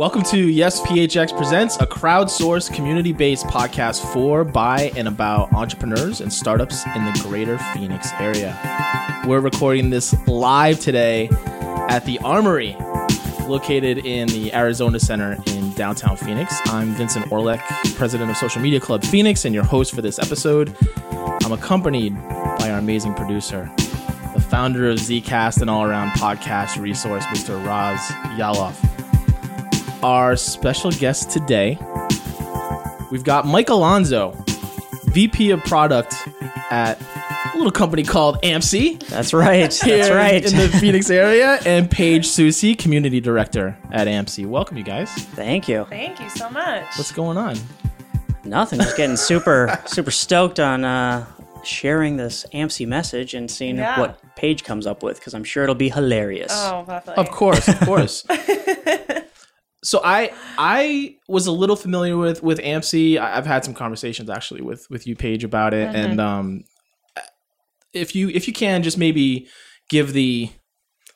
Welcome to Yes PHX Presents, a crowdsourced community based podcast for, by, and about entrepreneurs and startups in the greater Phoenix area. We're recording this live today at the Armory, located in the Arizona Center in downtown Phoenix. I'm Vincent Orlek, president of Social Media Club Phoenix, and your host for this episode. I'm accompanied by our amazing producer, the founder of Zcast and all around podcast resource, Mr. Raz Yaloff our special guest today. We've got Mike Alonzo, VP of Product at a little company called AMC. That's right. That's right. In the Phoenix area, and Paige Susi, Community Director at AMC. Welcome, you guys. Thank you. Thank you so much. What's going on? Nothing. Just getting super, super stoked on uh, sharing this AMC message and seeing Yeah. what Paige comes up with because I'm sure it'll be hilarious. oh, definitely. Of course, of course. so I I was a little familiar with with AMC. I- I've had some conversations actually with with you, Paige, about it. And um, if you if you can just maybe give the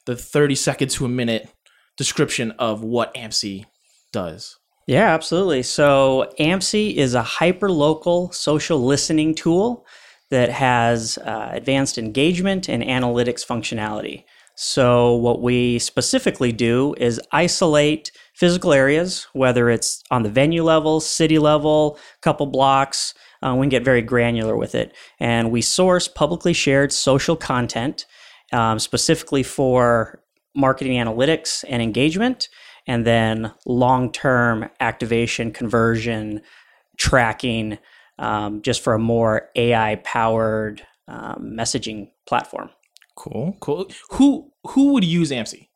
the thirty second to a minute description of what AMC does. Yeah, absolutely. So AMC is a hyper-local social listening tool that has uh, advanced engagement and analytics functionality. So what we specifically do is isolate physical areas, whether it's on the venue level, city level, couple blocks. Uh, we can get very granular with it, and we source publicly shared social content um, specifically for marketing analytics and engagement and then long-term activation conversion tracking um, just for a more ai powered um, messaging platform Cool, cool. Who who would use AMC?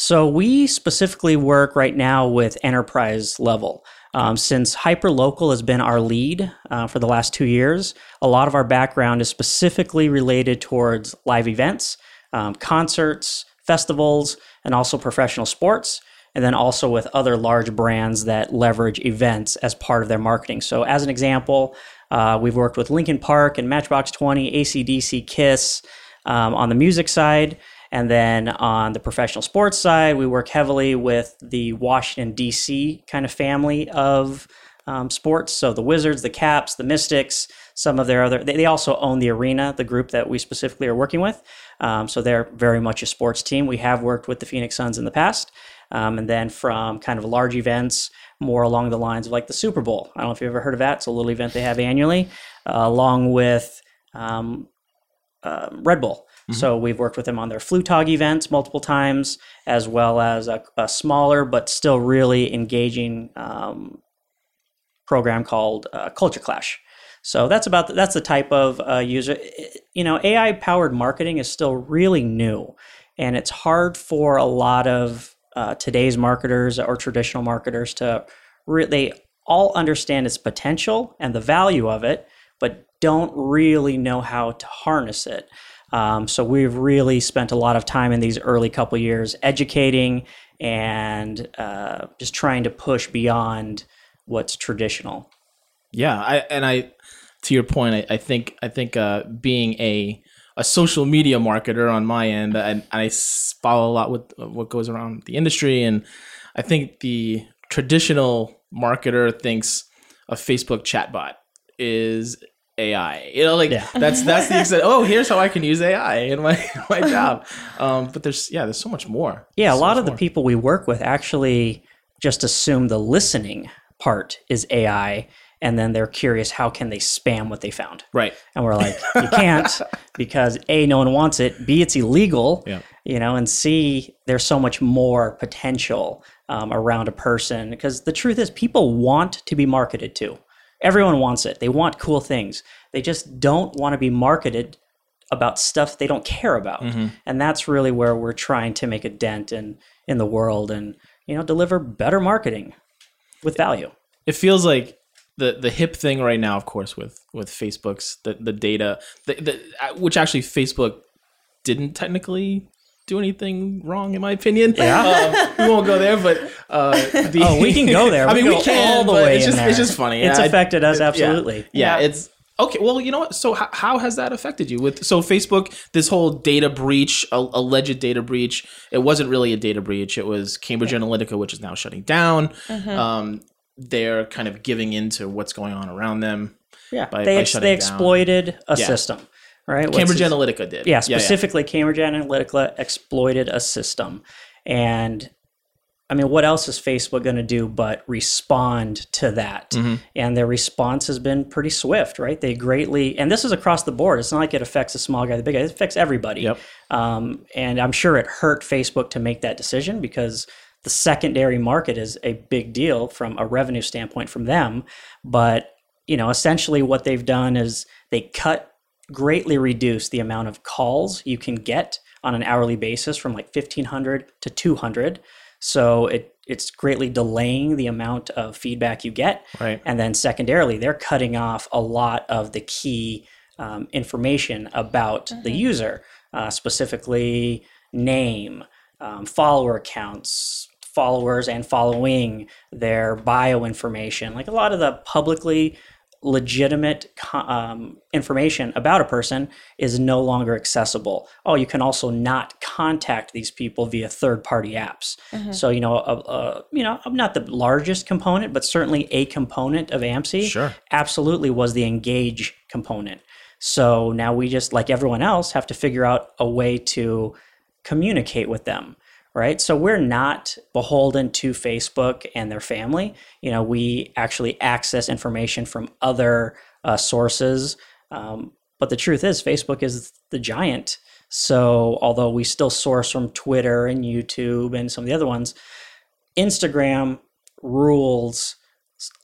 So we specifically work right now with enterprise level um, since hyperlocal has been our lead uh, for the last two years a lot of our background is specifically related towards live events um, concerts festivals and also professional sports and then also with other large brands that leverage events as part of their marketing so as an example uh, we've worked with Linkin Park and matchbox 20 acdc kiss um, on the music side. And then on the professional sports side, we work heavily with the Washington, D.C. kind of family of um, sports. So the Wizards, the Caps, the Mystics, some of their other, they, they also own the arena, the group that we specifically are working with. Um, so they're very much a sports team. We have worked with the Phoenix Suns in the past. Um, and then from kind of large events, more along the lines of like the Super Bowl. I don't know if you've ever heard of that. It's a little event they have annually, uh, along with um, um, Red Bull. So we've worked with them on their Flugtag events multiple times, as well as a, a smaller but still really engaging um, program called uh, Culture Clash. So that's about the, that's the type of uh, user. You know, AI powered marketing is still really new, and it's hard for a lot of uh, today's marketers or traditional marketers to re- they all understand its potential and the value of it, but don't really know how to harness it. Um, so we've really spent a lot of time in these early couple years educating and uh, just trying to push beyond what's traditional. Yeah, I and I to your point, I, I think I think uh, being a a social media marketer on my end, and I follow a lot with what goes around the industry, and I think the traditional marketer thinks a Facebook chatbot is AI. You know, like Yeah. that's that's the extent. Oh, here's how I can use AI in my my job. Um, but there's yeah, there's so much more. Yeah, a lot much of the more. people we work with actually just assume the listening part is AI, and then they're curious how can they spam what they found. right. And we're like, you can't because A, no one wants it, B, it's illegal, Yeah. you know, and C, there's so much more potential um, around a person. Because the truth is, people want to be marketed to. Everyone wants it. They want cool things. They just don't want to be marketed about stuff they don't care about. And that's really where we're trying to make a dent in in the world and, you know, deliver better marketing with value. it feels like the the hip thing right now, of course, with with Facebook's the the data, the, the uh, which actually Facebook didn't technically do anything wrong, in my opinion. Yeah, we won't go there, but uh, the, Oh, we can go there. I mean, we go can all the way It's in just it's just funny. It's Yeah, I- affected us absolutely. Yeah, Yeah. it's Okay, well, you know what? So how, how has that affected you? With so Facebook, this whole data breach, a, alleged data breach, it wasn't really a data breach. It was Cambridge Analytica, which is now shutting down. Mm-hmm. Um, they're kind of giving into what's going on around them. Yeah, by- they by ex- shutting they down. exploited a Yeah. system, right? What's Cambridge this- Analytica did. yeah, specifically Cambridge Analytica exploited a system, and I mean, what else is Facebook going to do but respond to that? Mm-hmm. And their response has been pretty swift, right? They greatly, and this is across the board. It's not like it affects the small guy, the big guy. It affects everybody. Yep. Um, and I'm sure it hurt Facebook to make that decision because the secondary market is a big deal from a revenue standpoint from them. But you know, essentially, what they've done is they cut greatly reduce the amount of calls you can get on an hourly basis from like 1500 to 200 so it it's greatly delaying the amount of feedback you get. Right. and then secondarily they're cutting off a lot of the key um, information about the user uh, specifically name um, follower counts followers and following their bio information like a lot of the publicly legitimate um, information about a person is no longer accessible. Oh, you can also not contact these people via third-party apps. So you know, a, a, you know, not the largest component, but certainly a component of AMSI. Sure. absolutely was the engage component. So now we just, like everyone else, have to figure out a way to communicate with them right? So we're not beholden to Facebook and their family. You know, we actually access information from other uh, sources. Um, but the truth is, Facebook is the giant. So although we still source from Twitter and YouTube and some of the other ones, Instagram rules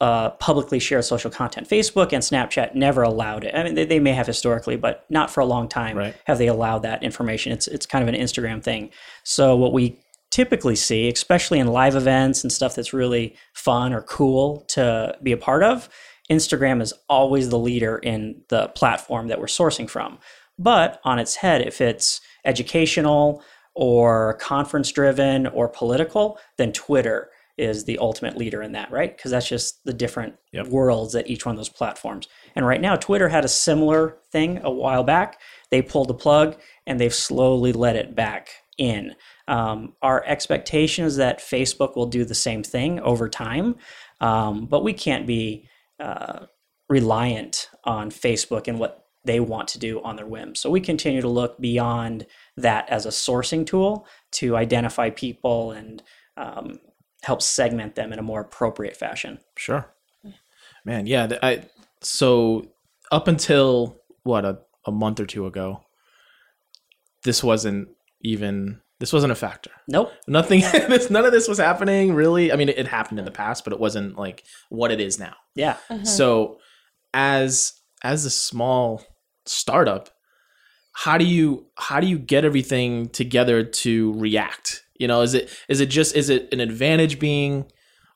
uh, publicly shared social content. Facebook and Snapchat never allowed it. I mean, they, they may have historically, but not for a long time Right. have they allowed that information. It's it's kind of an Instagram thing. So what we typically see, especially in live events and stuff that's really fun or cool to be a part of, Instagram is always the leader in the platform that we're sourcing from. But on its head, if it's educational or conference driven or political, then Twitter is the ultimate leader in that, right? Because that's just the different Yep. worlds at each one of those platforms. And right now, Twitter had a similar thing a while back. They pulled the plug and they've slowly let it back in. Um, our expectation is that Facebook will do the same thing over time, um, but we can't be uh, reliant on Facebook and what they want to do on their whim. So we continue to look beyond that as a sourcing tool to identify people and um, help segment them in a more appropriate fashion. Sure. Man, yeah. I so up until what a, a month or two ago, this wasn't even this wasn't a factor. Nope. Nothing. this none of this was happening really. I mean, it, it happened in the past, but it wasn't like what it is now. Yeah. Uh-huh. So as as a small startup, how do you how do you get everything together to react? You know, is it is it just is it an advantage being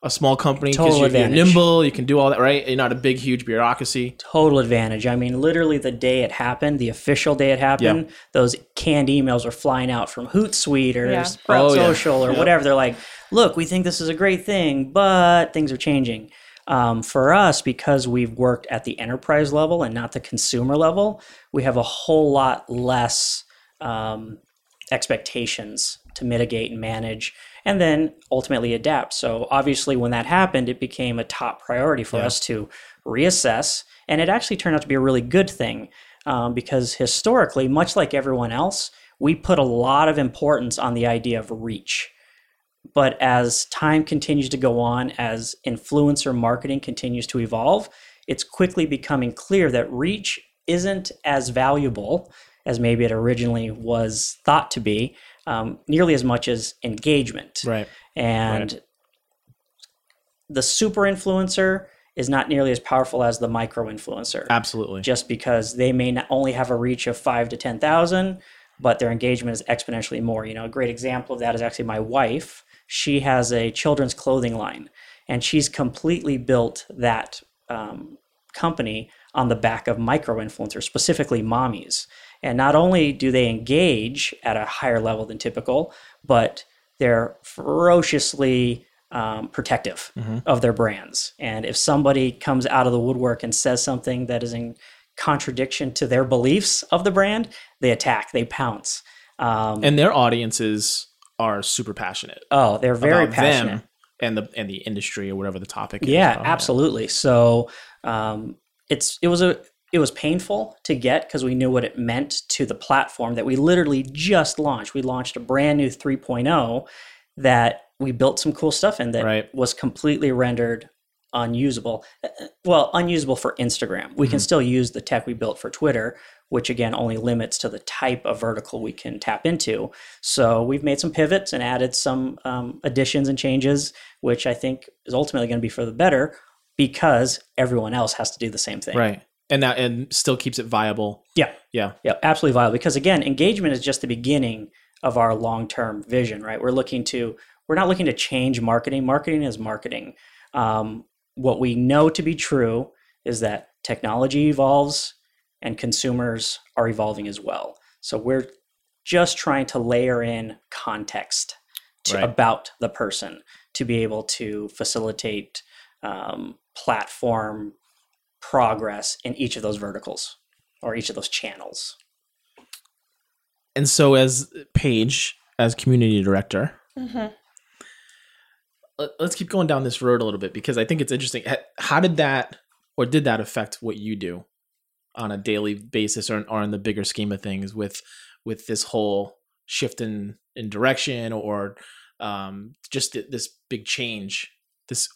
a small company because you're, you're nimble, you can do all that, right? You're not a big huge bureaucracy. Total advantage. I mean, literally the day it happened, the official day it happened, those canned emails were flying out from Hootsuite or Yeah. Sprout Oh, yeah. Social or Yeah. whatever. They're like, look, we think this is a great thing, but things are changing. Um, for us, because we've worked at the enterprise level and not the consumer level, we have a whole lot less um, expectations to mitigate and manage and then ultimately adapt. So obviously when that happened, it became a top priority for Yeah. us to reassess. And it actually turned out to be a really good thing um, because historically, much like everyone else, we put a lot of importance on the idea of reach. But as time continues to go on, as influencer marketing continues to evolve, it's quickly becoming clear that reach isn't as valuable as maybe it originally was thought to be, um, nearly as much as engagement. Right. And the super influencer is not nearly as powerful as the micro influencer Absolutely. just because they may not only have a reach of five to 10,000, but their engagement is exponentially more. You know, a great example of that is actually my wife. She has a children's clothing line, and she's completely built that um, company on the back of micro influencers, specifically mommies. And not only do they engage at a higher level than typical, but they're ferociously um, protective of their brands. And if somebody comes out of the woodwork and says something that is in contradiction to their beliefs of the brand, they attack, they pounce. Um, and their audiences are super passionate. oh, they're very about passionate. them and the and the industry or whatever the topic is. Yeah, Oh, absolutely. So um, it's it was a it was painful to get because we knew what it meant to the platform that we literally just launched. We launched a brand new 3.0 that we built some cool stuff in that Right. was completely rendered unusable. Uh, Well, unusable for Instagram. We can still use the tech we built for Twitter, which again only limits to the type of vertical we can tap into. So we've made some pivots and added some um, additions and changes, which I think is ultimately going to be for the better because everyone else has to do the same thing. Right. And that and still keeps it viable. Yeah. Yeah. Yeah, absolutely viable. Because again, engagement is just the beginning of our long-term vision, right? We're looking to we're not looking to change marketing. Marketing is marketing. Um, what we know to be true is that technology evolves and consumers are evolving as well. So we're just trying to layer in context to, Right. about the person to be able to facilitate um, platform progress in each of those verticals or each of those channels. And so as Paige, as community director, Mhm. let- let's keep going down this road a little bit because I think it's interesting. How did that or did that affect what you do on a daily basis or, or in the bigger scheme of things with with this whole shift in in direction or um, just this big change this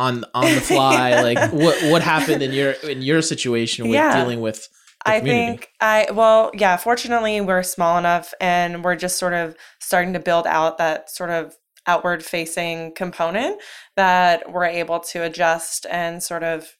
on on the fly like what what happened in your in your situation with Yeah. dealing with I community? think I well, yeah, fortunately we're small enough and we're just sort of starting to build out that sort of outward facing component that we're able to adjust and sort of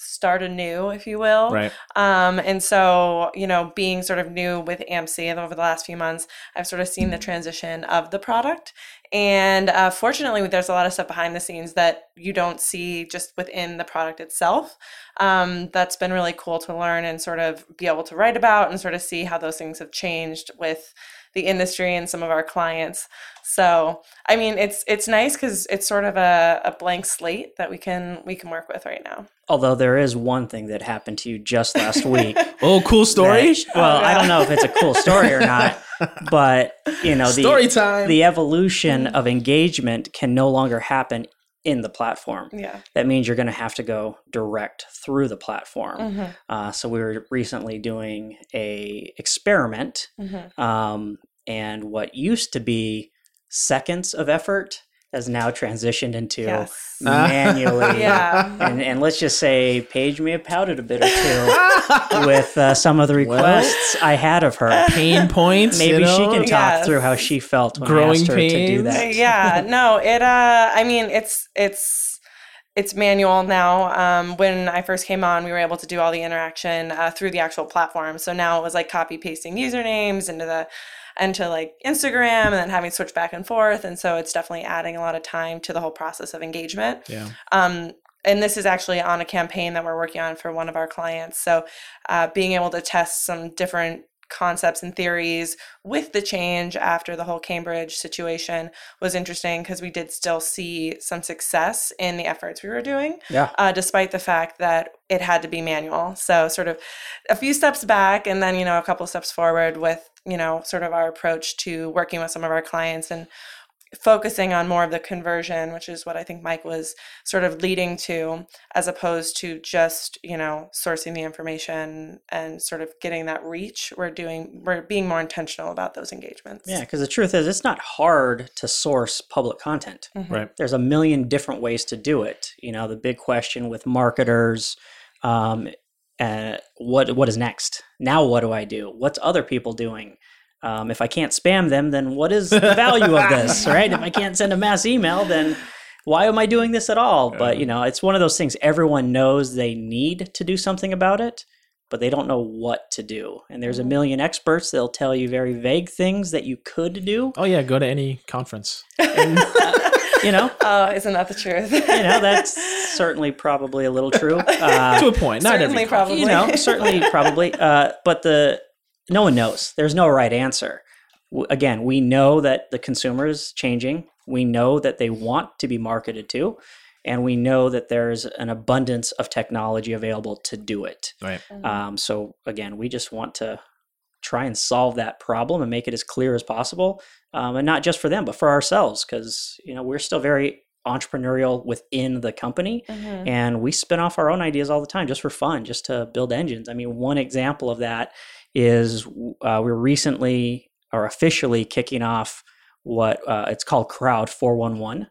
start anew, if you will. right Um, and so, you know, being sort of new with AMC over the last few months, I've sort of seen the transition of the product. And uh, fortunately, there's a lot of stuff behind the scenes that you don't see just within the product itself. Um, that's been really cool to learn and sort of be able to write about and sort of see how those things have changed with the industry and some of our clients. So, I mean, it's it's nice because it's sort of a, a blank slate that we can we can work with right now. Although there is one thing that happened to you just last week. oh cool story that- well, Oh, I don't know if it's a cool story or not, but you know, the story time the evolution of engagement can no longer happen in the platform. Yeah. That means you're going to have to go direct through the platform. Mhm, Uh, so we were recently doing a experiment, mhm. um, and what used to be seconds of effort has now transitioned into Yes. manually. Yeah. And, and let's just say Paige may have pouted a bit or two with uh, some of the Well, requests I had of her. pain points Maybe you she can talk Yes. through how she felt when Growing I asked her to do that. yeah no it uh i mean it's it's it's manual now um, when i first came on we were able to do all the interaction uh, through the actual platform so now it was like copy pasting usernames into the into like instagram and then having to switch back and forth and so it's definitely adding a lot of time to the whole process of engagement yeah um, and this is actually on a campaign that we're working on for one of our clients. So, uh, being able to test some different concepts and theories with the change after the whole Cambridge situation was interesting because we did still see some success in the efforts we were doing, Yeah. uh, despite the fact that it had to be manual. So, sort of a few steps back and then, you know, a couple steps forward with, you know, sort of our approach to working with some of our clients and focusing on more of the conversion, which is what I think Mike was sort of leading to, as opposed to just, you know, sourcing the information and sort of getting that reach. We're doing, we're being more intentional about those engagements. Yeah, because the truth is, it's not hard to source public content. Mhm. right There's a million different ways to do it. You know, the big question with marketers, um, uh, what what is next? Now, what do I do? What's other people doing? Um, if I can't spam them, then what is the value of this, right? If I can't send a mass email, then why am I doing this at all? But you know, it's one of those things. Everyone knows they need to do something about it, but they don't know what to do. And there's a million experts that'll tell you very vague things that you could do. oh yeah go to any conference And, uh, you know, Oh, isn't that the truth? you know that's certainly probably a little true. Uh, to a point not Certainly, every probably. you know, certainly, probably. Uh, but the no one knows. There's no right answer. W- Again, we know that the consumer is changing. We know that they want to be marketed to, and we know that there's an abundance of technology available to do it. Right. Um, so again, we just want to try and solve that problem and make it as clear as possible, um, and not just for them, but for ourselves, because you know we're still very entrepreneurial within the company, Mhm. and we spin off our own ideas all the time just for fun, just to build engines. I mean, one example of that is uh, we're recently or officially kicking off what uh, it's called Crowd 411,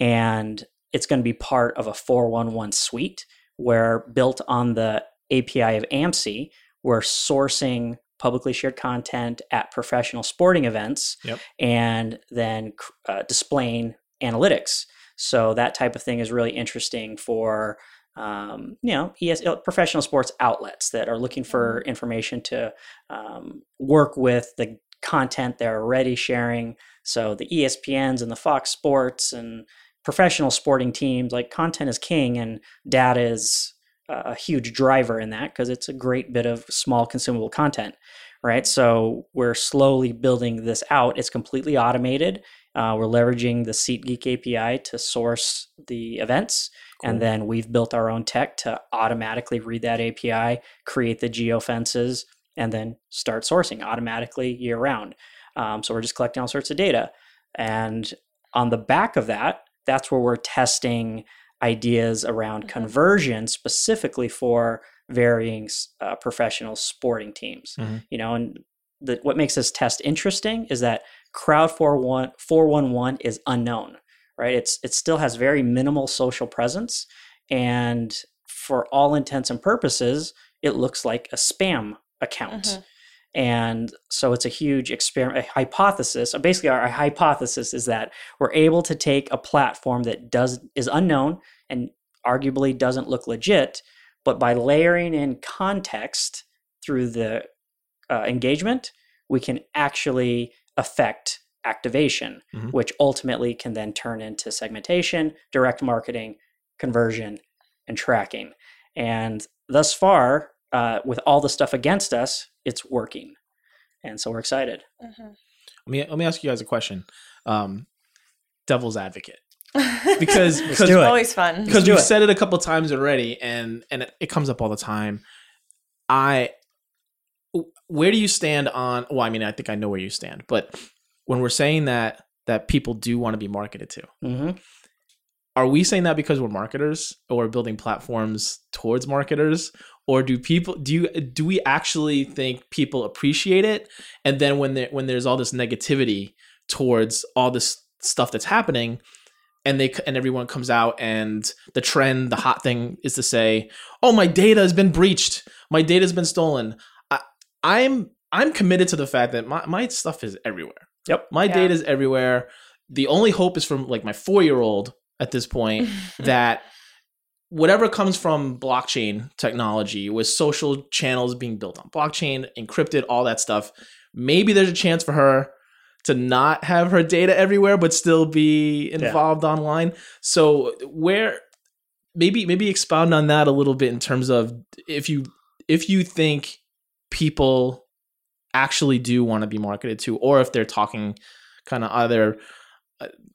and it's going to be part of a 411 suite where built on the API of AMSI, we're sourcing publicly shared content at professional sporting events Yep. and then uh, displaying analytics. So that type of thing is really interesting for um, you know ES, professional sports outlets that are looking for information to um, work with the content they're already sharing. So the ESPNs and the Fox Sports and professional sporting teams, like content is king, and data is a huge driver in that because it's a great bit of small consumable content, right? So we're slowly building this out. It's completely automated. Uh, we're leveraging the SeatGeek API to source the events. Cool. And then we've built our own tech to automatically read that API, create the geofences, and then start sourcing automatically year round. Um, so we're just collecting all sorts of data. And on the back of that, that's where we're testing ideas around Mhm. conversion specifically for varying uh, professional sporting teams. Mhm. You know, and the, what makes this test interesting is that Crowd 41 411 is unknown, right? It's it still has very minimal social presence, and for all intents and purposes, it looks like a spam account. Mhm. And so it's a huge experiment, a hypothesis. Basically, our, our hypothesis is that we're able to take a platform that does is unknown and arguably doesn't look legit, but by layering in context through the uh, engagement, we can actually affect activation, Mhm. which ultimately can then turn into segmentation, direct marketing, conversion, and tracking. And thus far, uh, with all the stuff against us, it's working. And so we're excited. Mhm. Let me let me ask you guys a question. Um, devil's advocate, because Let's because do it. always fun. because do we've it. said it a couple times already, and and it, it comes up all the time. I, where do you stand on? Well, I mean, I think I know where you stand, but when we're saying that that people do want to be marketed to, hmm are we saying that because we're marketers or building platforms towards marketers? Or do people do you do we actually think people appreciate it? And then when there when there's all this negativity towards all this stuff that's happening and they and everyone comes out and the trend the hot thing is to say oh my data has been breached. My data has been stolen i'm i'm committed to the fact that my, my stuff is everywhere Yep. my Yeah. data is everywhere the only hope is from like my four year old at this point that whatever comes from blockchain technology with social channels being built on blockchain encrypted all that stuff maybe there's a chance for her to not have her data everywhere but still be involved online so where maybe maybe expound on that a little bit in terms of if you if you think people actually do want to be marketed to or if they're talking kind of either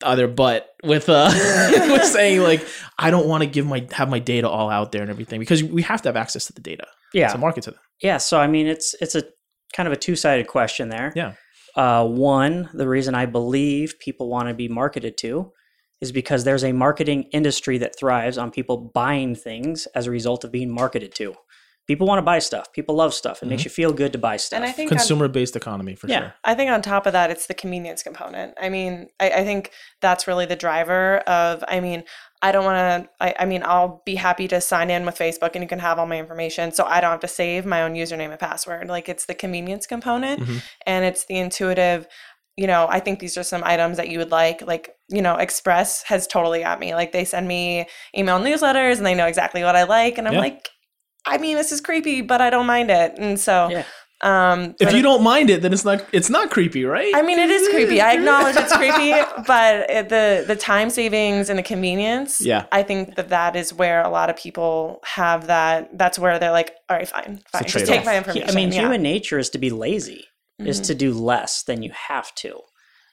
other but with uh with saying like I don't want to give my have my data all out there and everything because we have to have access to the data Yeah. to market to them. Yeah, so I mean, it's it's a kind of a two sided question there. Yeah. Uh, one, the reason I believe people want to be marketed to is because there's a marketing industry that thrives on people buying things as a result of being marketed to. People want to buy stuff. People love stuff. It makes you feel good to buy stuff. and I think Consumer based economy for Yeah. sure. I think on top of that, it's the convenience component. I mean, I, I think that's really the driver of, I mean, I don't want to, I, I mean, I'll be happy to sign in with Facebook and you can have all my information. So I don't have to save my own username and password. Like it's the convenience component Mhm. and it's the intuitive, you know, I think these are some items that you would like. Like, you know, Express has totally got me. Like they send me email newsletters and they know exactly what I like. And I'm Yeah. like, I mean, this is creepy, but I don't mind it. And so, Yeah. um, If but- you don't mind it, then it's not it's not creepy, right? I mean, it is creepy. I acknowledge it's creepy, but it, the the time savings and the convenience. Yeah. I think that that is where a lot of people have that. That's where they're like, all right, fine, fine, just take my information. I mean, yeah. human nature is to be lazy, is Mhm. to do less than you have to.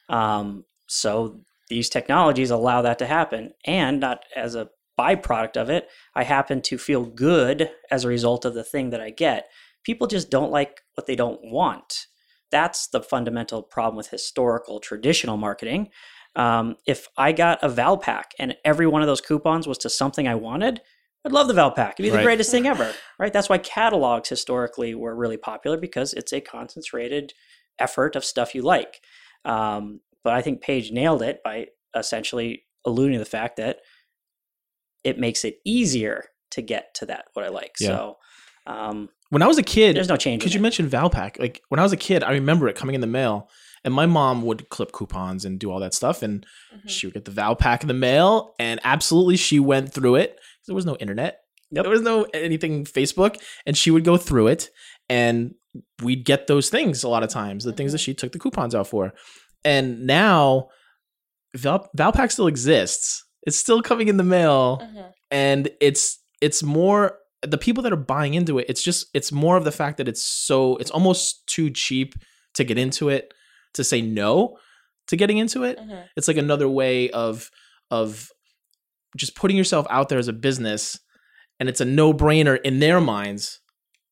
Um, so these technologies allow that to happen. And not as a byproduct of it, I happen to feel good as a result of the thing that I get. People just don't like what they don't want. That's the fundamental problem with historical traditional marketing. Um, if I got a Valpak and every one of those coupons was to something I wanted, I'd love the Valpak. It'd be the Right. greatest thing ever, right? That's why catalogs historically were really popular because it's a concentrated effort of stuff you like. Um, but I think Paige nailed it by essentially alluding to the fact that it makes it easier to get to that what I like. Yeah. So um, When I was a kid, there's no change. because you it. mentioned Valpak, like when I was a kid, I remember it coming in the mail, and my mom would clip coupons and do all that stuff, and Mhm. she would get the Valpak in the mail, and absolutely she went through it. There was no internet, Yep. there was no anything Facebook, and she would go through it, and we'd get those things a lot of times, the things that Mhm. she took the coupons out for, and now Val- Valpak still exists. It's still coming in the mail Mhm. and it's it's more the people that are buying into it it's just it's more of the fact that it's so it's almost too cheap to get into it to say no to getting into it Mhm. it's like another way of of just putting yourself out there as a business and it's a no-brainer in their minds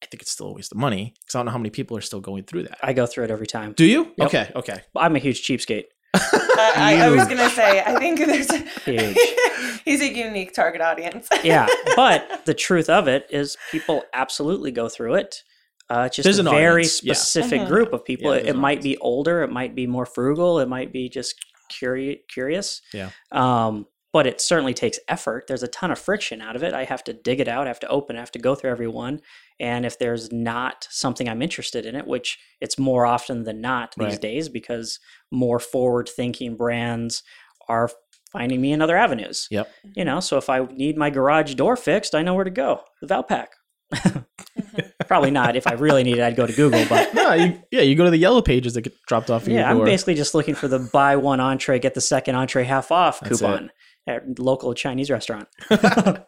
i think it's still a waste of money because i don't know how many people are still going through that I go through it every time. do you Yep. okay okay I'm a huge cheapskate. I, I, I was gonna say, I think there's Huge. he's a unique target audience. yeah, but the truth of it is, people absolutely go through it. Uh, it's just There's a very audience, specific Mhm. group of people. Yeah, it it an might be older, it might be more frugal, it might be just curi- curious. Yeah. Um, but it certainly takes effort. There's a ton of friction out of it. I have to dig it out, I have to open, I have to go through every one. And if there's not something I'm interested in it, which it's more often than not these Right. days because more forward thinking brands are finding me in other avenues. Yep. You know, so if I need my garage door fixed, I know where to go. The Valpak. Mm-hmm. Probably not. If I really need it, I'd go to Google. But no you, yeah you go to the yellow pages that get dropped off in yeah, your I'm basically just looking for the buy one entree, get the second entree half off That's coupon at local Chinese restaurant.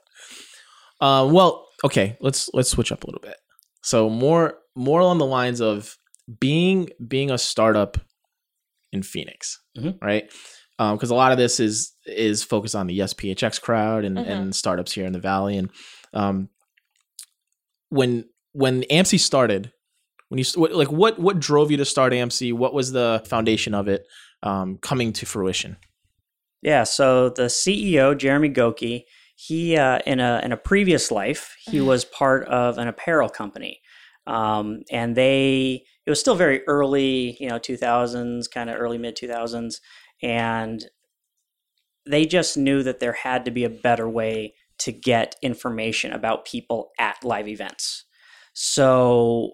Uh, well, okay, let's let's switch up a little bit. So more more along the lines of being being a startup in Phoenix, Mhm. right? Because a lot of this is is focused on the Yes PHX crowd and, Mhm. and startups here in the valley. And um, when when AMC started, when you what, like what what drove you to start AMC? What was the foundation of it um, coming to fruition? Yeah, so the CEO Jeremy Goki, he uh, in a in a previous life, he Mhm. was part of an apparel company, um, and they it was still very early, you know, two thousands, kind of early mid two thousands, and they just knew that there had to be a better way to get information about people at live events. So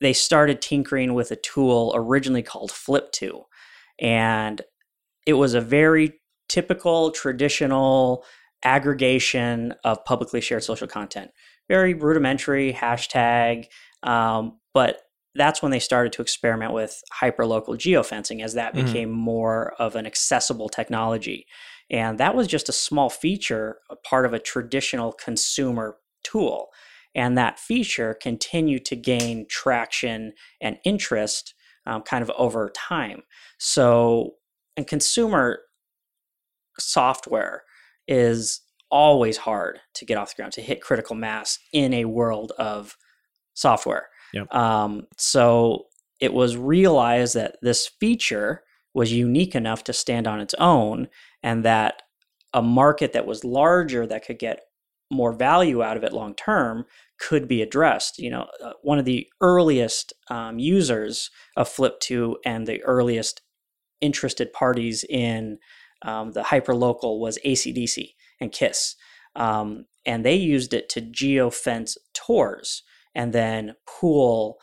they started tinkering with a tool originally called Flip2. And it was a very typical, traditional aggregation of publicly shared social content. Very rudimentary, hashtag. Um, but that's when they started to experiment with hyperlocal geofencing as that Mhm. became more of an accessible technology. And that was just a small feature, a part of a traditional consumer tool. And that feature continued to gain traction and interest um, kind of over time. So, and consumer software is always hard to get off the ground, to hit critical mass in a world of software. Yep. Um, so it was realized that this feature was unique enough to stand on its own and that a market that was larger that could get more value out of it long term could be addressed. You know, uh, one of the earliest um, users of Flip2 and the earliest interested parties in um, the hyperlocal was ACDC and KISS. Um, and they used it to geofence tours and then pool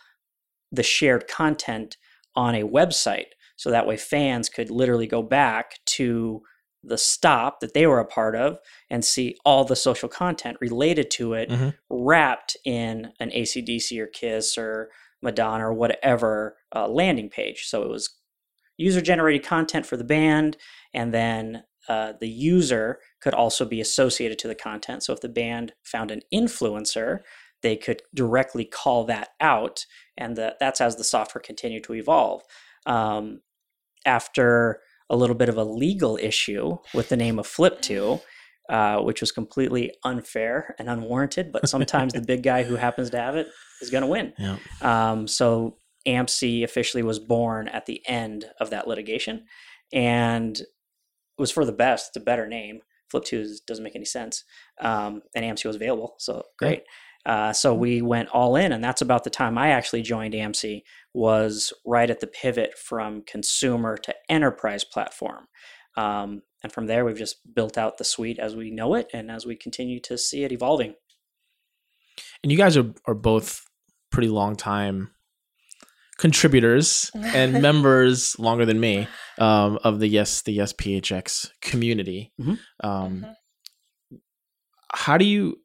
the shared content on a website. So that way fans could literally go back to the stop that they were a part of and see all the social content related to it Mhm. wrapped in an ACDC or KISS or Madonna or whatever uh, landing page. So it was user generated content for the band, and then uh, the user could also be associated to the content. So if the band found an influencer, they could directly call that out, and the, that's as the software continued to evolve. Um, after a little bit of a legal issue with the name of Flip2, uh, which was completely unfair and unwarranted. But sometimes the big guy who happens to have it is going to win. Yeah. Um, so AMC officially was born at the end of that litigation, and it was for the best. It's a better name. Flip two is, doesn't make any sense, um, and AMC was available, so great. Uh, so we went all in, and that's about the time I actually joined AMC. Was right at the pivot from consumer to enterprise platform, um, and from there we've just built out the suite as we know it, and as we continue to see it evolving. And you guys are are both pretty long time contributors and members longer than me um, of the yes the yes PHX community. Mhm. Um, Mhm. How do you,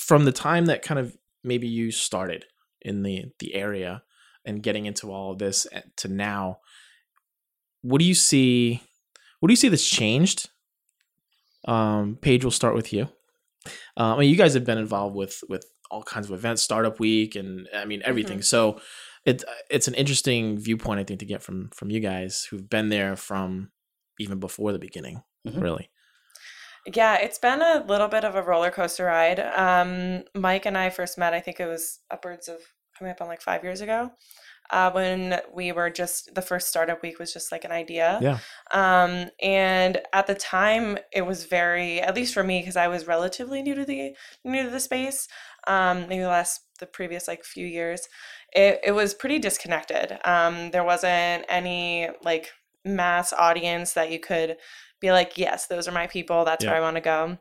from the time that kind of maybe you started in the the area and getting into all of this eh, to now, what do you see? What do you see that's changed? Um, Paige, we'll start with you. Um, I mean, you guys have been involved with with all kinds of events, Startup Week, and I mean everything. So it's it's an interesting viewpoint, I think, to get from from you guys who've been there from even before the beginning. Mhm. Really, Yeah, it's been a little bit of a roller coaster ride. Um, Mike and I first met, I think it was upwards of coming up on like five years ago, uh, when we were just the first startup week was just like an idea. Yeah. Um, and at the time, it was very, at least for me, because I was relatively new to the new to the space. Um, maybe the last the previous like few years, it it was pretty disconnected. Um, there wasn't any like mass audience that you could be like, yes, those are my people. That's Yeah. where I want to go.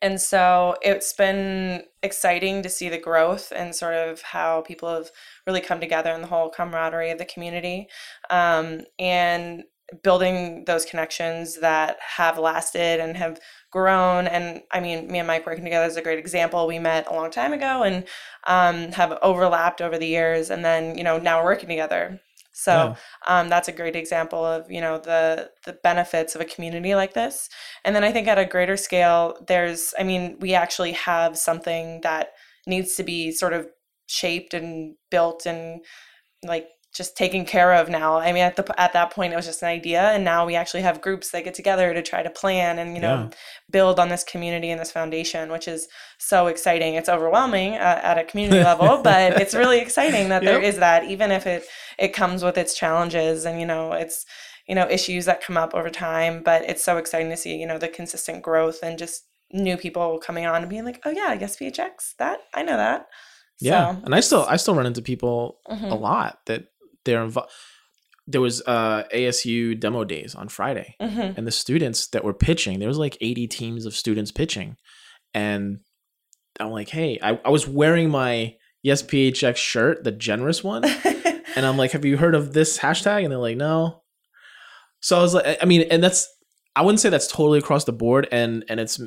And so it's been exciting to see the growth and sort of how people have really come together in the whole camaraderie of the community um, and building those connections that have lasted and have grown. And I mean, me and Mike working together is a great example. We met a long time ago and um, have overlapped over the years. And then, you know, now we're working together. So Yeah. um, that's a great example of you know the the benefits of a community like this and then i think at a greater scale there's i mean we actually have something that needs to be sort of shaped and built and like just taken care of now i mean at the at that point it was just an idea and now we actually have groups that get together to try to plan and you know Yeah. build on this community and this foundation which is so exciting it's overwhelming uh, at a community level but it's really exciting that there Yep. is that even if it it comes with its challenges and you know it's you know issues that come up over time but it's so exciting to see you know the consistent growth and just new people coming on and being like oh yeah i guess phx that i know that yeah. So and I still I still run into people Mhm. a lot that they're involved. There was uh, ASU demo days on Friday, Mhm. and the students that were pitching, there was like 80 teams of students pitching, and I'm like, hey, I, I was wearing my Yes PHX shirt, the generous one, and I'm like, have you heard of this hashtag? And they're like, no. So I was like, I mean, and that's I wouldn't say that's totally across the board, and and it's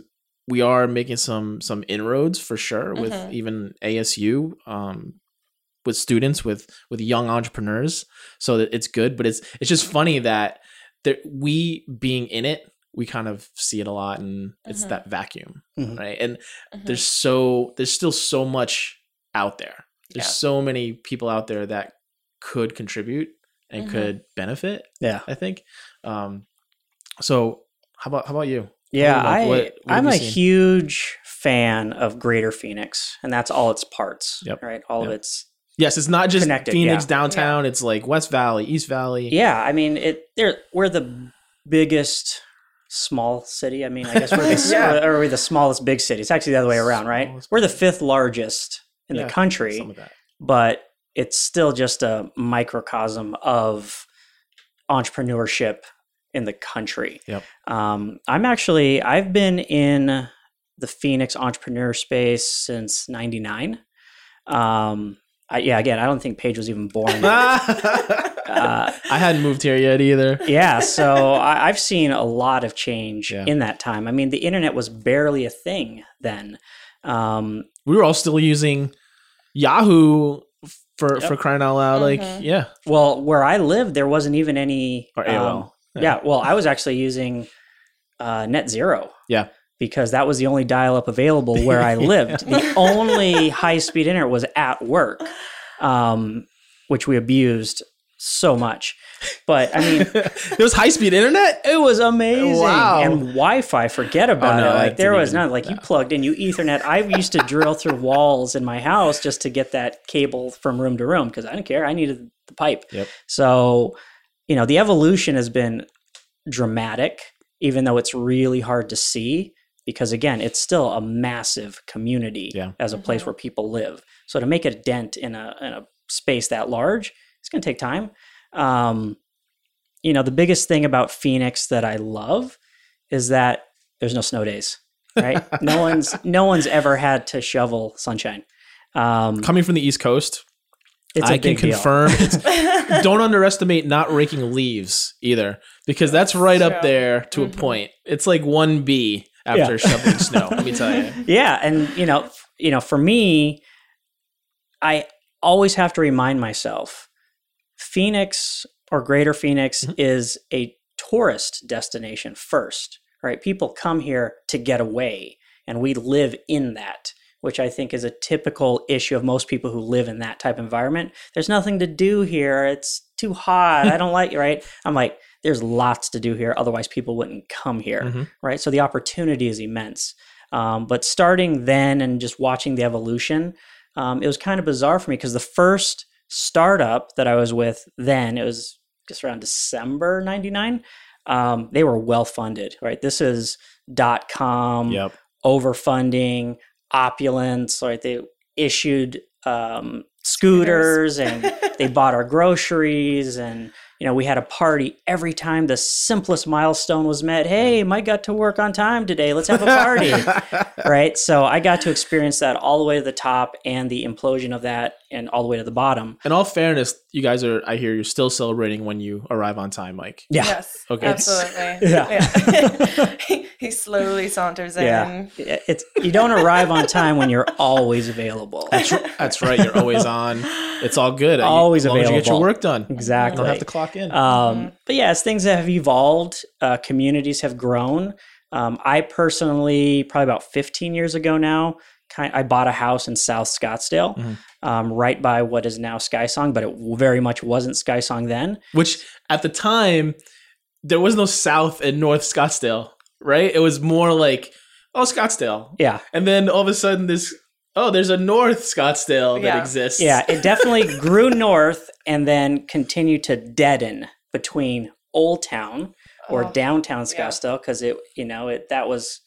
we are making some some inroads for sure with Mhm. even ASU, um, with students with with young entrepreneurs. So that it's good, but it's it's just funny that that we being in it, we kind of see it a lot, and it's Mhm. that vacuum, Mhm. right? And Mhm. there's so there's still so much out there. There's Yeah. so many people out there that could contribute and Mhm. could benefit. Yeah. I think. Um, so how about how about you? Yeah, Like, I, what, what I'm a seen? huge fan of Greater Phoenix, and that's all its parts, Yep. right? All of its. Yes, it's not just Phoenix yeah. downtown. It's like West Valley, East Valley. Yeah, I mean, it. They're we're the biggest small city. I mean, I guess we're the, Yeah. or we're the smallest big city. It's actually the other way around, right? Smallest We're the fifth largest in Yeah, the country, Some of that. but it's still just a microcosm of entrepreneurship in the country. Yep. Um, I'm actually I've been in the Phoenix entrepreneur space since '99. Um, I, yeah, again, I don't think Paige was even born. I hadn't moved here yet either. yeah, so I, I've seen a lot of change Yeah. in that time. I mean, the internet was barely a thing then. Um, We were all still using Yahoo for Yep. for crying out loud. Like, Mhm. yeah, well, where I lived, there wasn't even any. or um, AOL. yeah. well, I was actually using uh, Net Zero. Yeah. Because that was the only dial up available where I lived. the only high speed internet was at work, um, which we abused so much. But I mean, there was high speed internet. it was amazing. Wow. And Wi-Fi, forget about no, it. Like there was none. Like you plugged in, you Ethernet. I used to drill through walls in my house just to get that cable from room to room because I didn't care. I needed the pipe. Yep. So, you know, the evolution has been dramatic, even though it's really hard to see because again, it's still a massive community Yeah. as a place Mhm. where people live. So to make a dent in a in a space that large, it's going to take time. Um, you know, the biggest thing about Phoenix that I love is that there's no snow days. Right? no one's no one's ever had to shovel sunshine. Um, Coming from the East Coast, it's a I can confirm. It's, don't underestimate not raking leaves either, because that's right up there to Mhm. a point. It's like one B after Yeah. shoveling snow. Let me tell you. yeah and you know you know for me i always have to remind myself phoenix or greater phoenix Mhm. is a tourist destination first right people come here to get away and we live in that which i think is a typical issue of most people who live in that type of environment there's nothing to do here it's too hot i don't like right i'm like there's lots to do here otherwise people wouldn't come here Mhm. right? So the opportunity is immense. Um, but starting then and just watching the evolution, um, it was kind of bizarre for me because the first startup that I was with then, it was just around December 99. Um, they were well funded, right? This is dot com, Yep. overfunding, opulence, right? They issued um, scooters and they bought our groceries and you know we had a party every time the simplest milestone was met. Hey mm. mike got to work on time today. Let's have a party. Right? So i got to experience that all the way to the top and the implosion of that and all the way to the bottom In all fairness, you guys are. I hear you're still celebrating when you arrive on time, Mike. yeah Yes. Okay. Absolutely. Yeah. Yeah. he, he slowly saunters in. yeah it's you don't arrive on time when you're always available That's right. You're always on. It's all good. Always as long as you get your work done. You exactly don't have to clock in. Um, But yeah, as things have evolved, uh, communities have grown. Um, I personally, probably about 15 years ago now, kind I bought a house in South Scottsdale, Mhm. Um, right by what is now Skysong, but it very much wasn't Skysong then. Which at the time, there was no South and North Scottsdale, right? It was more like, oh, Scottsdale. Yeah, And then all of a sudden, this, oh, there's a North Scottsdale that Yeah. exists. yeah, it definitely grew north and then continued to deaden between Old Town or Oh, downtown. Scottsdale because it, you know, it that was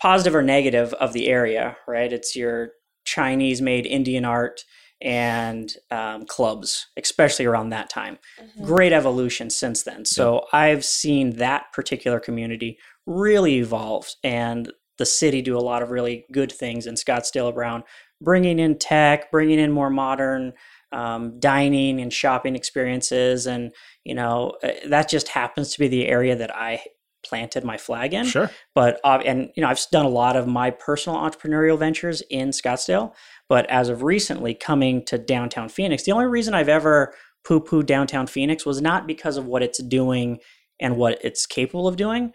positive or negative of the area, right? It's your Chinese made Indian art and um, clubs, especially around that time. mhm. Great evolution since then. So I've seen that particular community really evolve and the city do a lot of really good things in Scottsdale Brown, bringing in tech, bringing in more modern um, dining and shopping experiences. And, you know, uh, that just happens to be the area that I planted my flag in Sure. but uh, and you know I've done a lot of my personal entrepreneurial ventures in Scottsdale. But as of recently coming to downtown Phoenix, the only reason I've ever poo-pooed downtown Phoenix was not because of what it's doing and what it's capable of doing.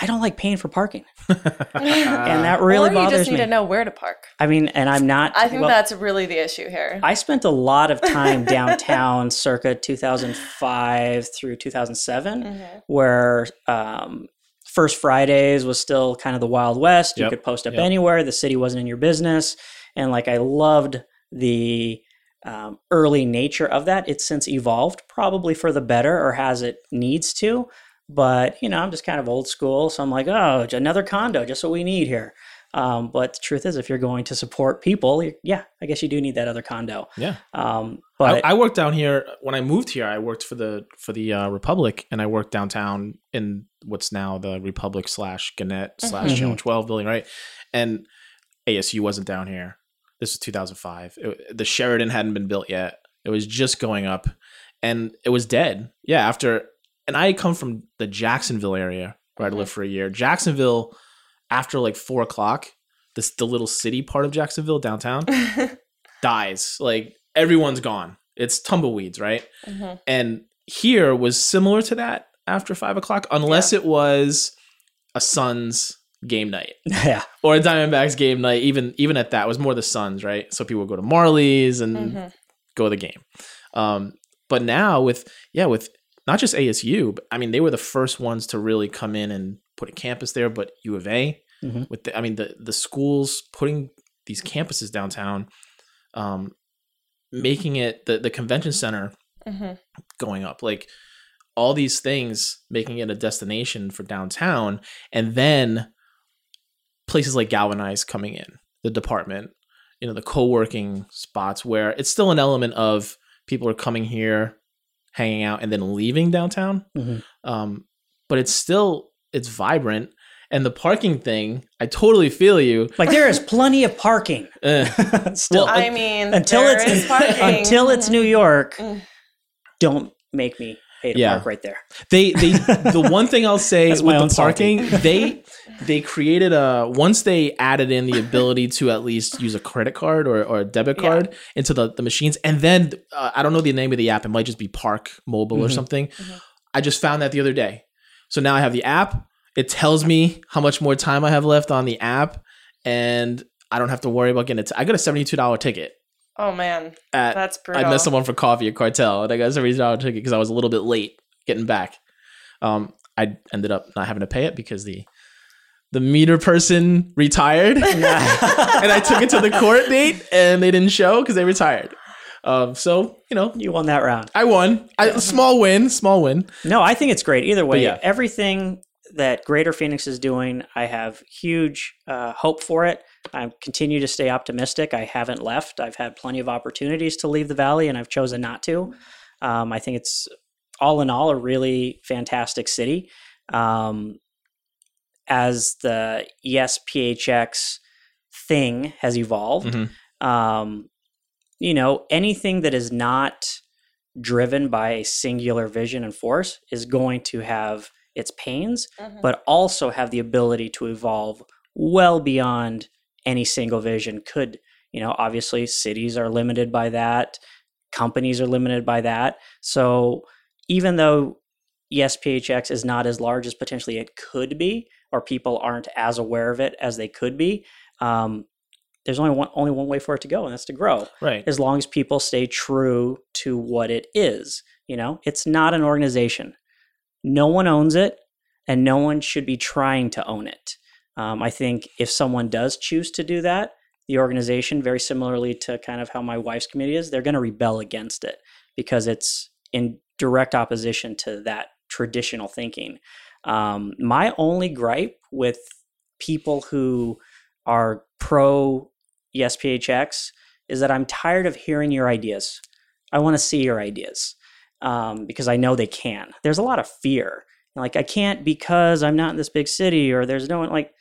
I don't like paying for parking, and that really or you bothers just need me. to know where to park. I mean, and I'm not. I think well, that's really the issue here. I spent a lot of time downtown, circa 2005 through 2007 Mhm. where um, First Fridays was still kind of the Wild West. You could post up yep. anywhere. The city wasn't in your business. And like I loved the um, early nature of that. It's since evolved, probably for the better, or has it needs to. But you know, I'm just kind of old school, so I'm like, oh, another condo, just what we need here. Um, but the truth is, if you're going to support people, yeah, I guess you do need that other condo. Yeah. Um, but I, I worked down here when I moved here. I worked for the for the uh, Republic, and I worked downtown in what's now the Republic slash Gannett slash Mhm. Channel Twelve building, right? And ASU wasn't down here. This was 2005. It- the Sheraton hadn't been built yet. It was just going up, and it was dead. Yeah, after and I come from the Jacksonville area where I Mhm. lived for a year. Jacksonville, after like four o'clock, this the little city part of Jacksonville downtown dies. Like everyone's gone. It's tumbleweeds, right? Mhm. And here was similar to that after five o'clock, unless it was a Suns game night yeah, or a Diamondbacks game night. Even even at that, it was more the Suns, right? So people would go to Majerle's and Mhm. go to the game. Um, but now with yeah with not just ASU, but I mean they were the first ones to really come in and put a campus there. But U of A Mhm. with the I mean the the schools putting these campuses downtown, um, making it the the convention center hmm going up like all these things making it a destination for downtown and then places like galvanize coming in the department you know the co-working spots where it's still an element of people are coming here hanging out and then leaving downtown Mhm. um, but it's still it's vibrant and the parking thing i totally feel you Like there is plenty of parking. Eh, Still, Well, I mean, until there it's is parking. until it's New York, Mm. don't make me pay to Yeah. park right there. they they the one thing I'll say That's with the own parking, they they created a once they added in the ability to at least use a credit card or, or a debit Yeah. card into the, the machines, and then uh, I don't know the name of the app. It might just be Park Mobile or Mhm. something. Mhm. I just found that the other day. So now I have the app. It tells me how much more time I have left on the app, and I don't have to worry about getting it. I got a seventy two dollar ticket Oh man, at that's brutal. I met someone for coffee at Cartel, and I got a I took it because I was a little bit late getting back. Um, I ended up not having to pay it because the the meter person retired, and I took it to the court date, and they didn't show because they retired. Um, so you know, You won that round. I won. I, a small win, small win. No, I think it's great. Either way, yeah. everything that Greater Phoenix is doing, I have huge uh, hope for it. I continue to stay optimistic. I haven't left. I've had plenty of opportunities to leave the valley, and I've chosen not to. Um, I think it's all in all a really fantastic city. Um, as the Yes PHX thing has evolved, Mhm. um, you know, anything that is not driven by a singular vision and force is going to have its pains, Mhm. but also have the ability to evolve well beyond any single vision could. You know, obviously, cities are limited by that, companies are limited by that. So, even though yes, PHX is not as large as potentially it could be, or people aren't as aware of it as they could be, um, there's only one only one way for it to go, and that's to grow Right. as long as people stay true to what it is. You know, it's not an organization. No one owns it, and no one should be trying to own it. Um, I think if someone does choose to do that, the organization, very similarly to kind of how my wife's community is, they're going to rebel against it because it's in direct opposition to that traditional thinking. Um, my only gripe with people who are pro yes PHX is that I'm tired of hearing your ideas. I want to see your ideas um, because I know they can. There's a lot of fear. Like, I can't because I'm not in this big city or there's no one, like,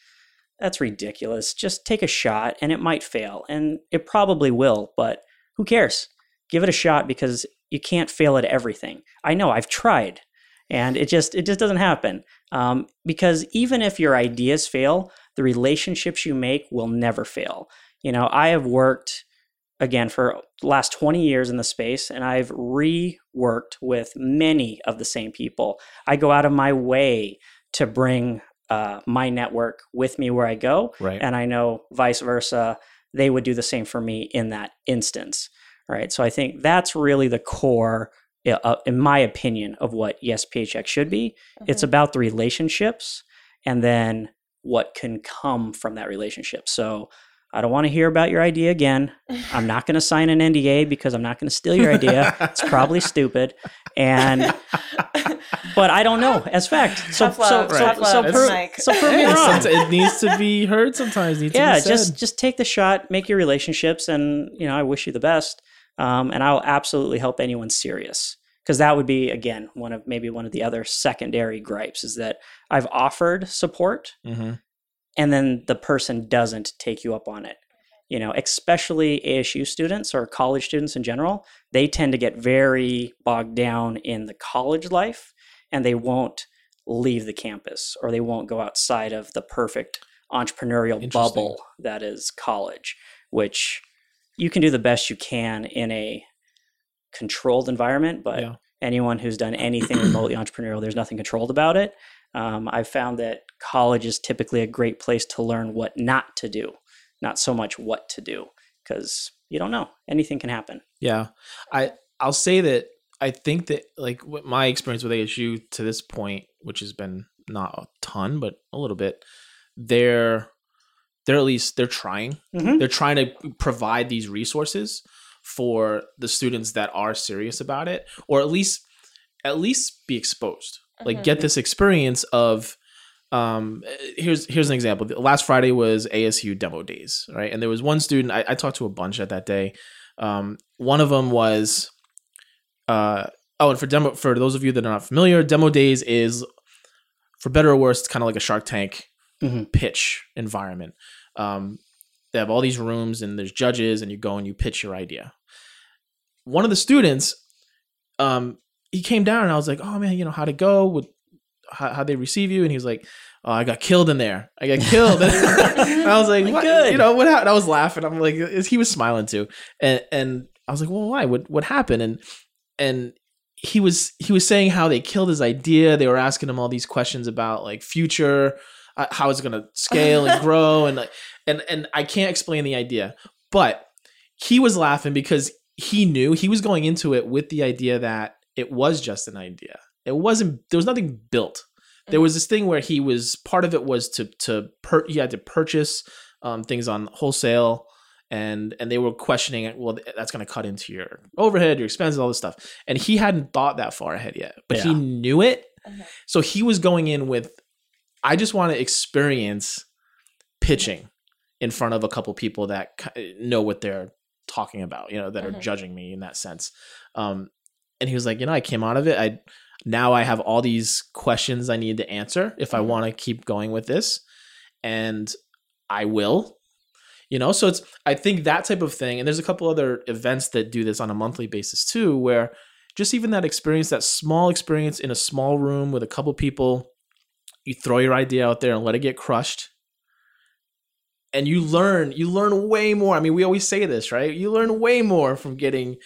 that's ridiculous. Just take a shot and it might fail. And it probably will, but who cares? Give it a shot because you can't fail at everything. I know I've tried and it just it just doesn't happen um, because even if your ideas fail the relationships you make will never fail you know i have worked again for last 20 years in the space and i've reworked with many of the same people i go out of my way to bring uh, my network with me where i go Right. and i know vice versa they would do the same for me in that instance right so i think that's really the core uh, in my opinion of what yes PHX should be it's Mhm. about the relationships and then what can come from that relationship so i don't want to hear about your idea again i'm not going to sign an nda because i'm not going to steal your idea it's probably stupid and but i don't know as fact so Tough love, so tough so, so, love, prove, Mike. so prove me wrong it needs to be heard sometimes. Needs yeah to be said. just just take the shot make your relationships and you know i wish you the best um, and i'll absolutely help anyone serious because that would be again one of maybe one of the other secondary gripes is that i've offered support Mhm. And then the person doesn't take you up on it. You know especially asu students or college students in general they tend to get very bogged down in the college life and they won't leave the campus or they won't go outside of the perfect entrepreneurial bubble that is college which you can do the best you can in a controlled environment but Yeah. anyone who's done anything remotely entrepreneurial there's nothing controlled about it um, I've found that college is typically a great place to learn what not to do, not so much what to do, because you don't know. Anything can happen. Yeah. I I'll say that I think that like my experience with ASU to this point, which has been not a ton, but a little bit, they're they're at least they're trying. Mhm. They're trying to provide these resources for the students that are serious about it, or at least at least be exposed. Like Mhm. get this experience of um here's here's an example. Last friday was asu demo days right? And there was one student i, I talked to a bunch at that day. Um one of them was uh oh and for demo for those of you that are not familiar demo days is for better or worse it's kind of like a shark tank Mhm. pitch environment. Um they have all these rooms and there's judges and you go and you pitch your idea. One of the students um he came down and i was like oh man you know how'd it go with how how'd they receive you? And he was like oh i got killed in there. I got killed. I was like what? Good. you know what happened? I was laughing. I'm like he was smiling too. And and i was like well why? What what happened? And and he was he was saying how they killed his idea. They were asking him all these questions about like future uh, how it's going to scale and grow and like and and i can't explain the idea. But he was laughing because he knew he was going into it with the idea that it was just an idea. It wasn't there was nothing built. There was this thing where he was part of it was to to per, he had to purchase um, things on wholesale and and they were questioning it well that's going to cut into your overhead your expenses all this stuff. And he hadn't thought that far ahead yet but he knew it. Mhm. so he was going in with i just want to experience pitching in front of a couple people that know what they're talking about you know that Mhm. are judging me in that sense. Um and he was like you know i came out of it. I now i have all these questions i need to answer if i Mhm. want to keep going with this. And i will you know? So it's i think that type of thing and there's a couple other events that do this on a monthly basis too where just even that experience that small experience in a small room with a couple people you throw your idea out there and let it get crushed. And you learn you learn way more. I mean we always say this right? You learn way more from getting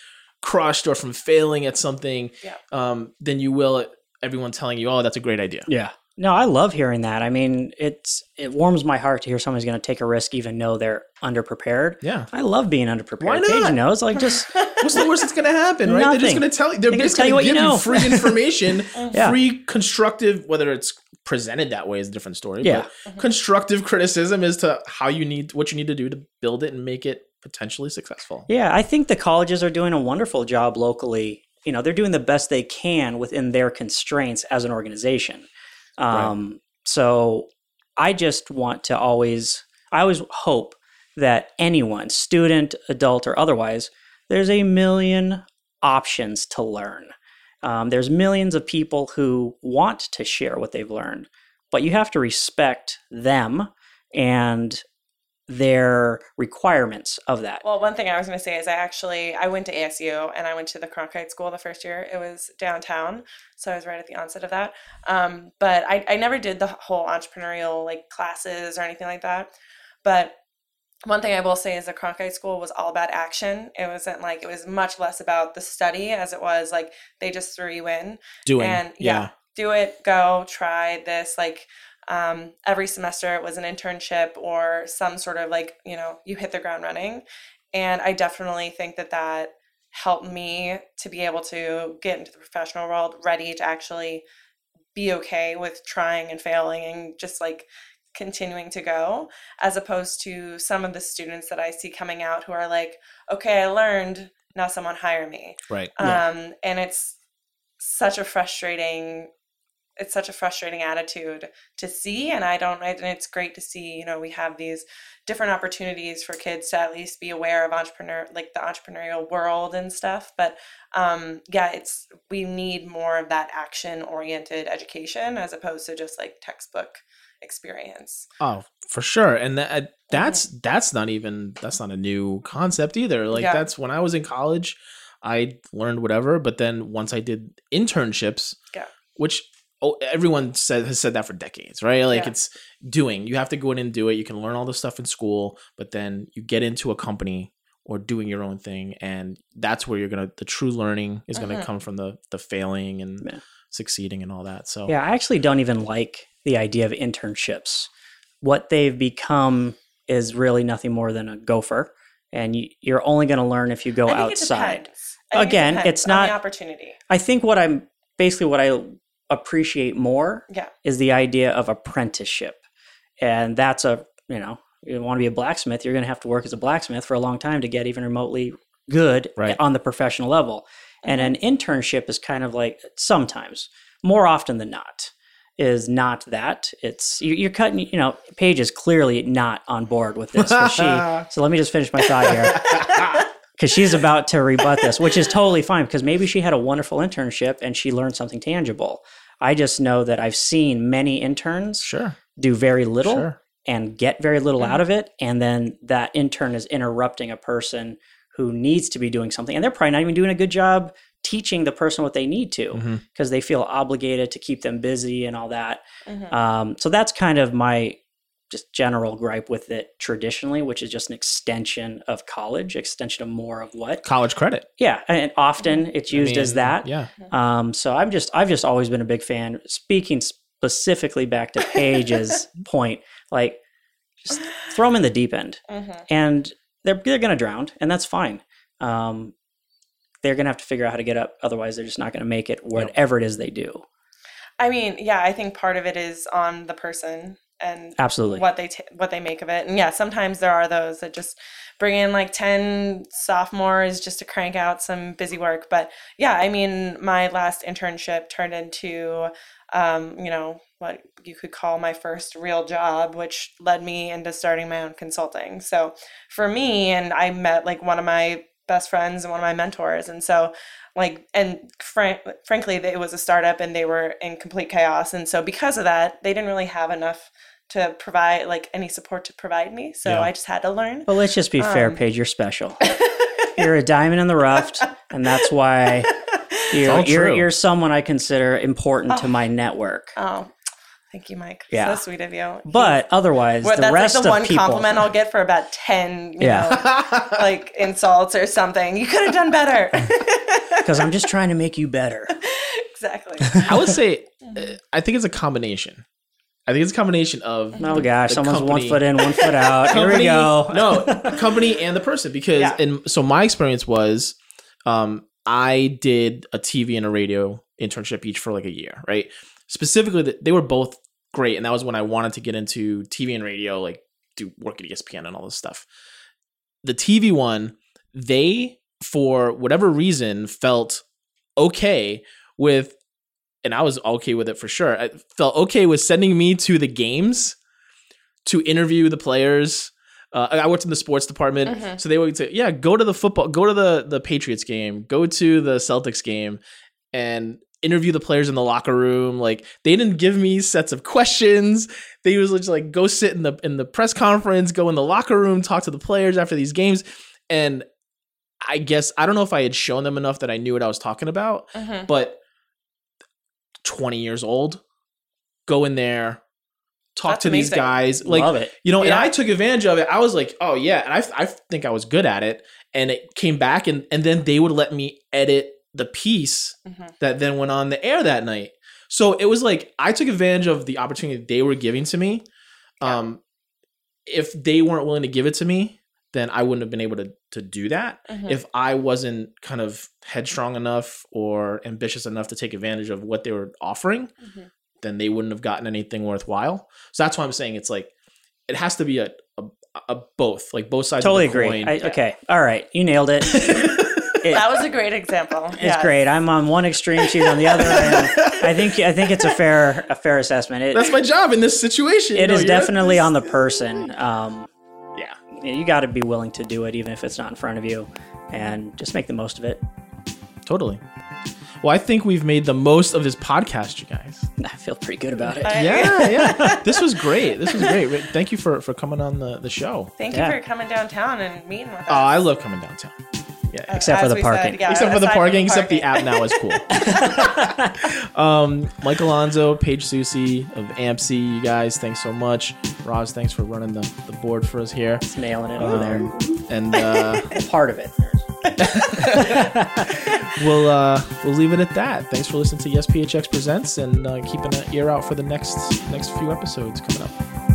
crushed or from failing at something Yeah. um, than you will at everyone telling you oh that's a great idea Yeah. No, I love hearing that. I mean, it's it warms my heart to hear somebody's going to take a risk even though they're underprepared. yeah I love being underprepared. Why Paige not? knows, like just what's the worst that's going to happen right they're just going to tell you they're They can just going you to give you you, free information Yeah. free constructive whether it's presented that way is a different story Yeah. but constructive criticism as to how you need what you need to do to build it and make it potentially successful Yeah, I think the colleges are doing a wonderful job locally. You know, they're doing the best they can within their constraints as an organization. Um, So I just want to always, I always hope that anyone, student, adult, or otherwise, there's a million options to learn. Um, there's millions of people who want to share what they've learned, but you have to respect them and their requirements of that. Well, one thing I was going to say is I actually I went to ASU and I went to the Cronkite School the first year. It was downtown, so I was right at the onset of that. Um, but I, I never did the whole entrepreneurial like classes or anything like that. But one thing I will say is the Cronkite School was all about action. It wasn't like it was much less about the study as it was like they just threw you in doing and yeah, do it go try this like um, every semester it was an internship or some sort of like you know you hit the ground running and i definitely think that that helped me to be able to get into the professional world ready to actually be okay with trying and failing and just like continuing to go as opposed to some of the students that i see coming out who are like okay i learned now someone hire me right Yeah. um, and it's such a frustrating it's such a frustrating attitude to see and i don't and it's great to see you know we have these different opportunities for kids to at least be aware of entrepreneur like the entrepreneurial world and stuff but um yeah it's we need more of that action oriented education as opposed to just like textbook experience Oh, for sure. And that that's that's not even that's not a new concept either. Like Yeah. that's when I was in college, I learned whatever, but then once I did internships, Yeah. which oh, everyone said has said that for decades, right? Like Yeah. it's doing. You have to go in and do it. You can learn all the stuff in school, but then you get into a company or doing your own thing and that's where you're going to the true learning is going to Mhm. come from the the failing and Yeah. succeeding and all that. So Yeah, I actually don't even like the idea of internships. What they've become is really nothing more than a gopher, and you, you're only going to learn if you go I think outside. it depends. I think it Again, depends it's on the not- opportunity. I think what I'm basically what I appreciate more Yeah. is the idea of apprenticeship. And that's a, you know, you want to be a blacksmith, you're going to have to work as a blacksmith for a long time to get even remotely good Right. on the professional level. And uh-huh. an internship is kind of like sometimes, more often than not, is not that. It's you- you're cutting, you know, Paige is clearly not on board with this. she, so let me just finish my thought here because she's about to rebut this, which is totally fine because maybe she had a wonderful internship and she learned something tangible. I just know that I've seen many interns Sure. do very little Sure. and get very little out of it. And then that intern is interrupting a person who needs to be doing something. And they're probably not even doing a good job teaching the person what they need to because they feel obligated to keep them busy and all that. Mhm. Um, so that's kind of my just general gripe with it traditionally, which is just an extension of college, extension of more of what. College credit. Yeah, and often it's I used as that. Yeah. Um, so I'm just I've just always been a big fan. Speaking specifically back to Paige's point, like just throw them in the deep end, Mhm. and they're they're gonna drown, and that's fine. Um, they're gonna have to figure out how to get up. Otherwise, they're just not gonna make it. Whatever it is they do. I mean, yeah, I think part of it is on the person and Absolutely. what they t- what they make of it. And yeah, sometimes there are those that just bring in like 10 sophomores just to crank out some busy work. But yeah, I mean, my last internship turned into um, you know, what you could call my first real job, which led me into starting my own consulting. So for me, and I met like one of my best friends and one of my mentors. And so like and frank, frankly it was a startup and they were in complete chaos and so because of that they didn't really have enough to provide like any support to provide me so Yeah. i just had to learn But let's just be fair, Um, Paige. You're special. you're a diamond in the rough, and that's why you're you're, you're someone I consider important to my network. oh thank you mike Yeah. so sweet of you But otherwise, Well, the that's rest like the of one people. compliment i'll get for about 10 you Yeah. know like insults or something you could have done better because I'm just trying to make you better. exactly I would say, uh, I think it's a combination. I think it's a combination of Oh gosh, The someone's one foot in, one foot out. Here we go. no, company and the person because Yeah. and so my experience was um I did a TV and a radio internship each for like a year, right? Specifically th- they were both great and that was when I wanted to get into TV and radio like do work at ESPN and all this stuff. The TV one, they for whatever reason felt okay with and I was okay with it for sure. I felt okay with sending me to the games to interview the players. Uh, I worked in the sports department, Mhm. so they would say, "Yeah, go to the football, go to the the Patriots game, go to the Celtics game, and interview the players in the locker room." Like they didn't give me sets of questions. They was just like, "Go sit in the in the press conference, go in the locker room, talk to the players after these games," and I guess I don't know if I had shown them enough that I knew what I was talking about, Mhm. but 20 years old, go in there, talk That's to these guys. Like, Love it. you know, and I took advantage of it. I was like, oh, yeah. And I, I think I was good at it. And it came back, and, and then they would let me edit the piece Mhm. that then went on the air that night. So it was like I took advantage of the opportunity they were giving to me. Yeah. Um, if they weren't willing to give it to me, then I wouldn't have been able to to do that Mhm. if I wasn't kind of headstrong enough or ambitious enough to take advantage of what they were offering, Mhm. then they wouldn't have gotten anything worthwhile. So that's why I'm saying it's like it has to be a a, a both, like both sides. Totally of the agree. coin. I, okay, all right, you nailed it. It- that was a great example It's Yes. great. I'm on one extreme, she's on the other, and I think I think it's a fair a fair assessment. It, that's my job in this situation. it you know, is definitely on the person. Um, Yeah, you got to be willing to do it, even if it's not in front of you, and just make the most of it. totally. Well, I think we've made the most of this podcast, you guys. I feel pretty good about it. Yeah, yeah. This was great. This was great. Thank you for for coming on the the show. thank Yeah. you for coming downtown and meeting with oh, us Oh, I love coming downtown. Yeah, Uh, Except for the we parking. yeah, except for the aside from parking, except the app now is cool. um, Mike Alonso, Paige Susie of AMC, you guys, thanks so much. Roz, thanks for running the, the board for us here. It's nailing it over there. Um, and uh, Part of it. we'll uh, we'll leave it at that. Thanks for listening to Yes PHX Presents and uh, keeping an ear out for the next next few episodes coming up.